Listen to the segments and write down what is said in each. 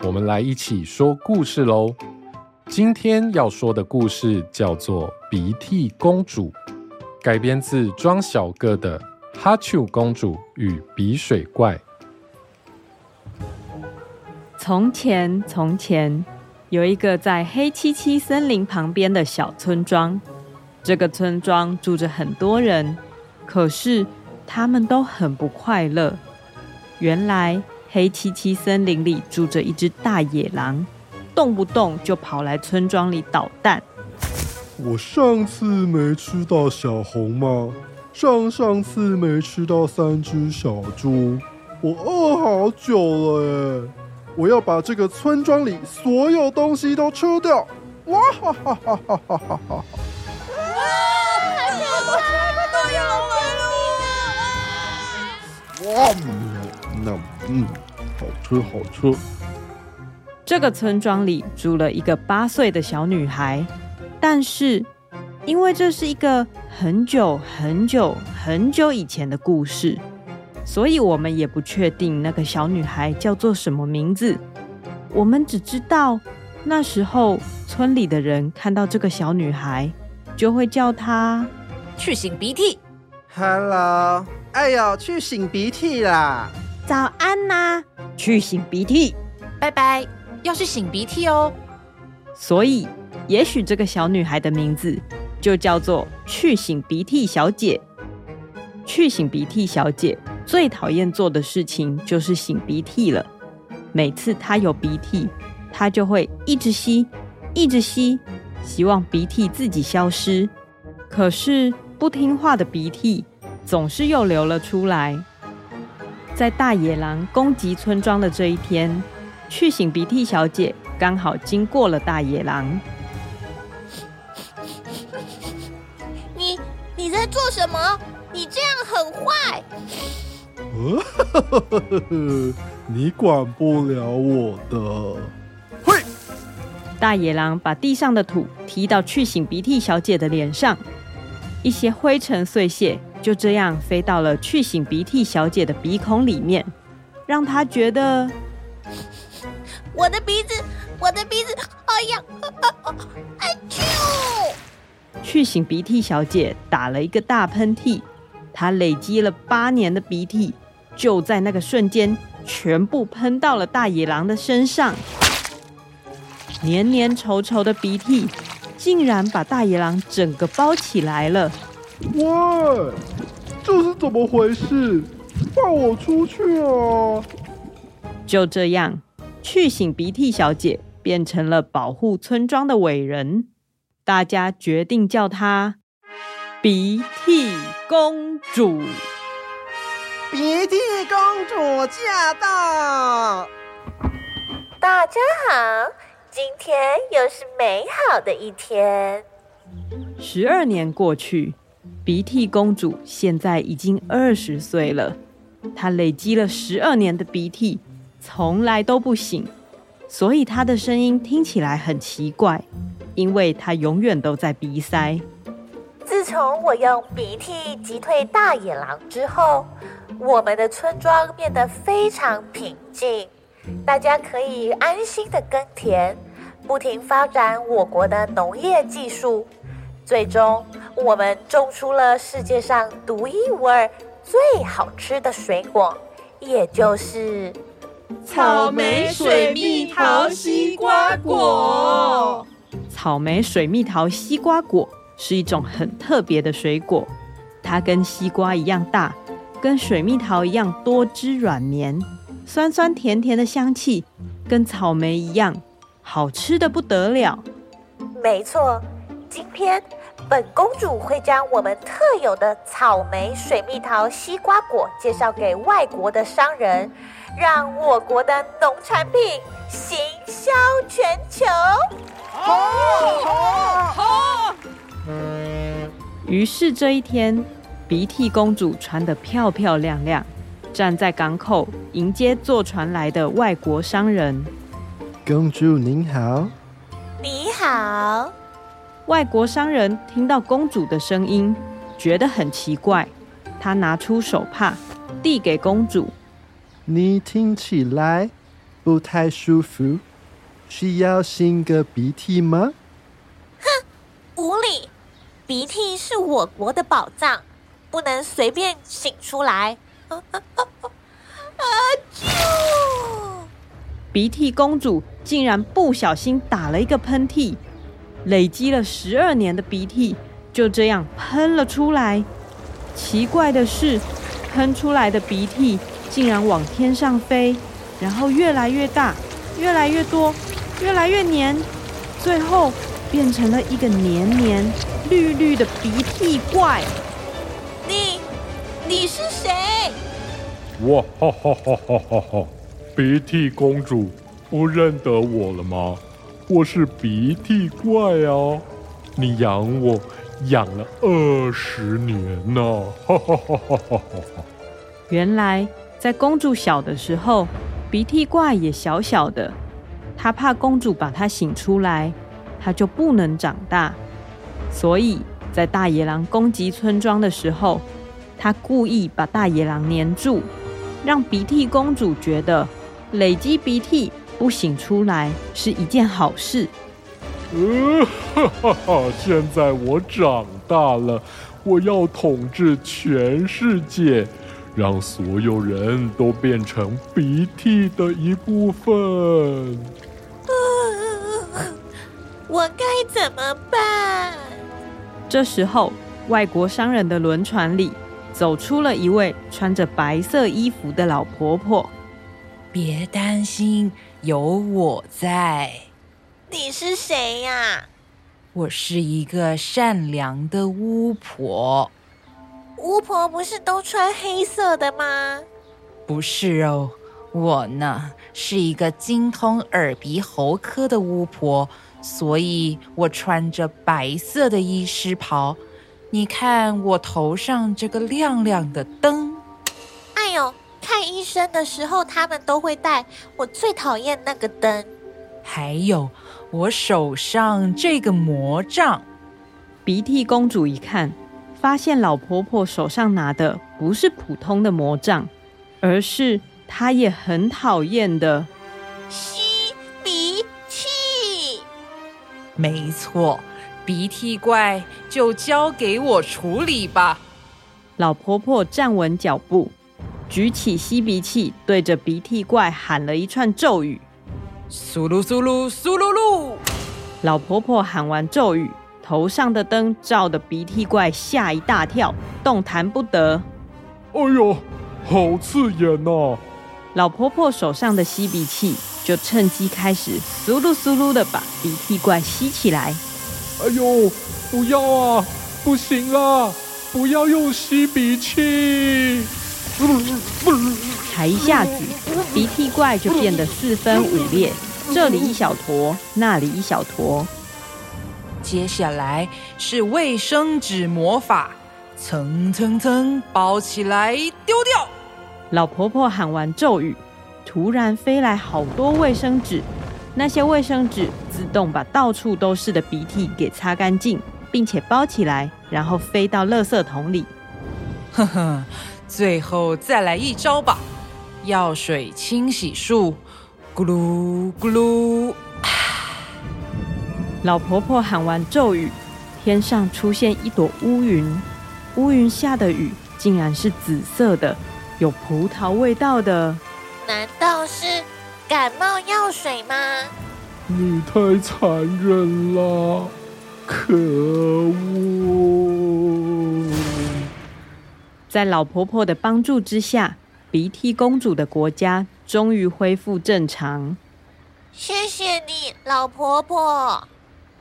我们来一起说故事喽！今天要说的故事叫做《鼻涕公主》，改编自庄小个的《哈丘公主与鼻水怪》。从前，从前有一个在黑漆漆森林旁边的小村庄，这个村庄住着很多人，可是他们都很不快乐。原来，黑漆漆森林里住着一只大野狼，动不动就跑来村庄里捣蛋。我上次没吃到小红帽，上上次没吃到三只小猪，我饿好久了耶！我要把这个村庄里所有东西都吃掉！哇哈哈哈哈哈哈！哇！太可怕了，都要来了！哇！那嗯。好吃好吃。这个村庄里住了一个八岁的小女孩，但是因为这是一个很久很久很久以前的故事，所以我们也不确定那个小女孩叫做什么名字。我们只知道那时候村里的人看到这个小女孩，就会叫她去擤鼻涕。Hello，哎呦，去擤鼻涕啦！早安呐、啊，去擤鼻涕，拜拜，要去擤鼻涕哦。所以，也许这个小女孩的名字就叫做去擤鼻涕小姐。去擤鼻涕小姐最讨厌做的事情就是擤鼻涕了。每次她有鼻涕，她就会一直吸，一直吸，希望鼻涕自己消失。可是不听话的鼻涕总是又流了出来。在大野狼攻击村庄的这一天，去醒鼻涕小姐刚好经过了大野狼。你你在做什么？你这样很坏。你管不了我的。嘿！大野狼把地上的土踢到去醒鼻涕小姐的脸上，一些灰尘碎屑。就这样飞到了去擤鼻涕小姐的鼻孔里面，让她觉得我的鼻子，我的鼻子，哎呀，哎呦！去擤鼻涕小姐打了一个大喷嚏，她累积了八年的鼻涕，就在那个瞬间全部喷到了大野狼的身上。黏黏稠稠的鼻涕，竟然把大野狼整个包起来了。哇，这是怎么回事？放我出去啊！就这样，去醒鼻涕小姐变成了保护村庄的伟人，大家决定叫她鼻涕公主。鼻涕公主驾到！大家好，今天又是美好的一天。十二年过去。鼻涕公主现在已经二十岁了，她累积了十二年的鼻涕，从来都不醒，所以她的声音听起来很奇怪，因为她永远都在鼻塞。自从我用鼻涕击退大野狼之后，我们的村庄变得非常平静，大家可以安心的耕田，不停发展我国的农业技术，最终。我们种出了世界上独一无二、最好吃的水果，也就是草莓水蜜桃西瓜果。草莓水蜜桃西瓜果是一种很特别的水果，它跟西瓜一样大，跟水蜜桃一样多汁软绵，酸酸甜甜的香气跟草莓一样，好吃的不得了。没错，今天。本公主会将我们特有的草莓、水蜜桃、西瓜果介绍给外国的商人，让我国的农产品行销全球。好，好，好。于是这一天，鼻涕公主穿得漂漂亮亮，站在港口迎接坐船来的外国商人。公主您好，你好。外国商人听到公主的声音，觉得很奇怪，他拿出手帕递给公主。你听起来不太舒服，需要擤个鼻涕吗？哼，无理！鼻涕是我国的宝藏，不能随便擤出来。啊啾！鼻涕公主竟然不小心打了一个喷嚏，累积了十二年的鼻涕就这样喷了出来。奇怪的是，喷出来的鼻涕。竟然往天上飞，然后越来越大，越来越多，越来越黏，最后变成了一个黏黏绿绿的鼻涕怪。你，你是谁？哇哈哈哈哈哈哈！鼻涕公主不认得我了吗？我是鼻涕怪啊！你养我养了二十年呢！哈哈哈哈哈哈！原来。在公主小的时候，鼻涕怪也小小的，他怕公主把他醒出来，他就不能长大。所以在大野狼攻击村庄的时候，他故意把大野狼黏住，让鼻涕公主觉得累积鼻涕不醒出来是一件好事。呃，哈哈哈！现在我长大了，我要统治全世界。让所有人都变成鼻涕的一部分。我该怎么办？这时候，外国商人的轮船里走出了一位穿着白色衣服的老婆婆。别担心，有我在。你是谁呀？我是一个善良的巫婆。巫婆不是都穿黑色的吗？不是哦，我呢是一个精通耳鼻喉科的巫婆，所以我穿着白色的医师袍。你看我头上这个亮亮的灯。看医生的时候他们都会带，我最讨厌那个灯。还有我手上这个魔杖。鼻涕公主一看。发现老婆婆手上拿的不是普通的魔杖，而是她也很讨厌的吸鼻涕。没错，鼻涕怪就交给我处理吧。老婆婆站稳脚步，举起吸鼻器，对着鼻涕怪喊了一串咒语：“苏噜苏噜苏噜噜。”老婆婆喊完咒语。头上的灯照得鼻涕怪吓一大跳，动弹不得。哎呦，好刺眼呐、啊！老婆婆手上的吸鼻器就趁机开始苏噜苏噜的把鼻涕怪吸起来。哎呦，不要啊！不行啦，不要用吸鼻器！才一下子，鼻涕怪就变得四分五裂，这里一小坨，那里一小坨。接下来是卫生纸魔法，蹭蹭蹭包起来丢掉。老婆婆喊完咒语，突然飞来好多卫生纸，那些卫生纸自动把到处都是的鼻涕给擦干净，并且包起来，然后飞到垃圾桶里。呵呵，最后再来一招吧，药水清洗术，咕噜咕噜。老婆婆喊完咒语，天上出现一朵乌云，乌云下的雨竟然是紫色的，有葡萄味道的。难道是感冒药水吗？你太残忍了，可恶！在老婆婆的帮助之下，鼻涕公主的国家终于恢复正常。谢谢你，老婆婆。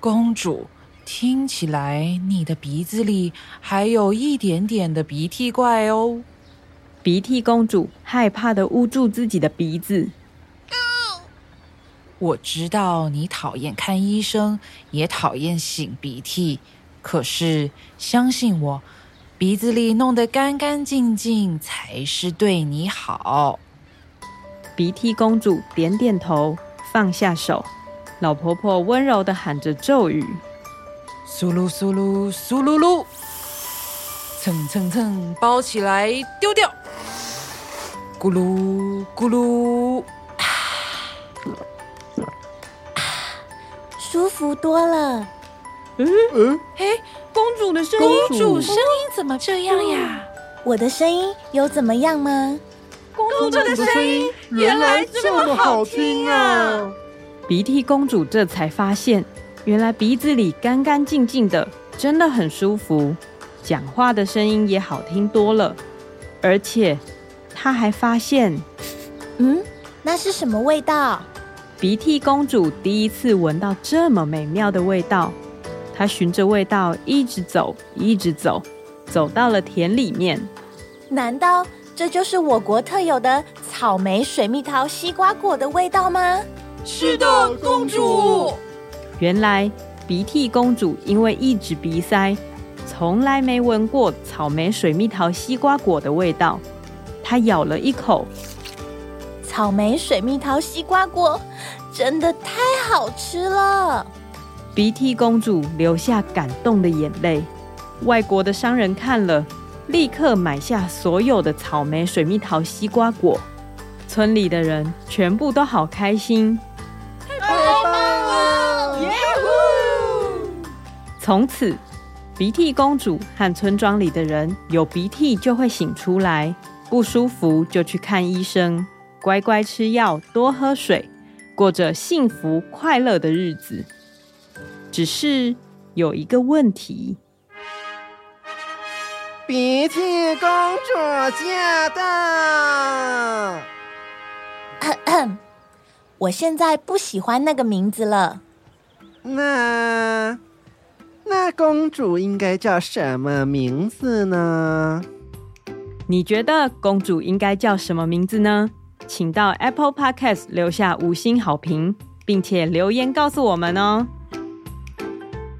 公主，听起来你的鼻子里还有一点点的鼻涕怪哦。鼻涕公主害怕的捂住自己的鼻子。我知道你讨厌看医生，也讨厌擤鼻涕，可是相信我，鼻子里弄得干干净净才是对你好。鼻涕公主点点头，放下手。老婆婆温柔的喊着咒语：“苏噜苏噜苏噜噜，蹭蹭蹭，包起来丢掉。咕噜咕噜，啊，舒服多了。嗯嗯，嘿，公主的声音，公主声音怎么这样呀？我的声音有怎么样吗？公主的声音原来这么好听啊！鼻涕公主这才发现，原来鼻子里干干净净的，真的很舒服，讲话的声音也好听多了。而且，她还发现，嗯，那是什么味道？鼻涕公主第一次闻到这么美妙的味道。她循着味道一直走，一直走，走到了田里面。难道这就是我国特有的草莓、水蜜桃、西瓜果的味道吗？是的，公主。原来鼻涕公主因为一直鼻塞，从来没闻过草莓、水蜜桃、西瓜果的味道。她咬了一口，草莓、水蜜桃、西瓜果真的太好吃了。鼻涕公主流下感动的眼泪。外国的商人看了，立刻买下所有的草莓、水蜜桃、西瓜果。村里的人全部都好开心太棒了。从此，鼻涕公主和村庄里的人有鼻涕就会醒出来，不舒服就去看医生，乖乖吃药，多喝水，过着幸福快乐的日子。只是有一个问题：鼻涕公主驾到！咳咳，我现在不喜欢那个名字了。那。那公主应该叫什么名字呢？你觉得公主应该叫什么名字呢？请到 Apple Podcast 留下五星好评，并且留言告诉我们哦。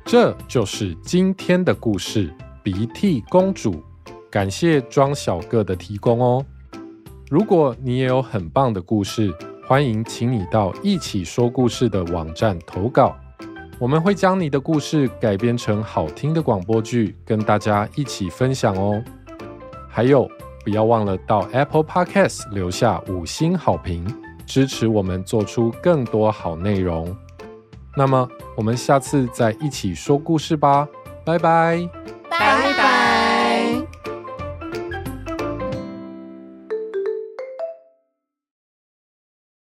这就是今天的故事《鼻涕公主》，感谢庄小个的提供哦。如果你也有很棒的故事，欢迎请你到一起说故事的网站投稿。我们会将你的故事改编成好听的广播剧，跟大家一起分享哦。还有，不要忘了到 Apple Podcast 留下五星好评，支持我们做出更多好内容。那么，我们下次再一起说故事吧，拜拜，拜。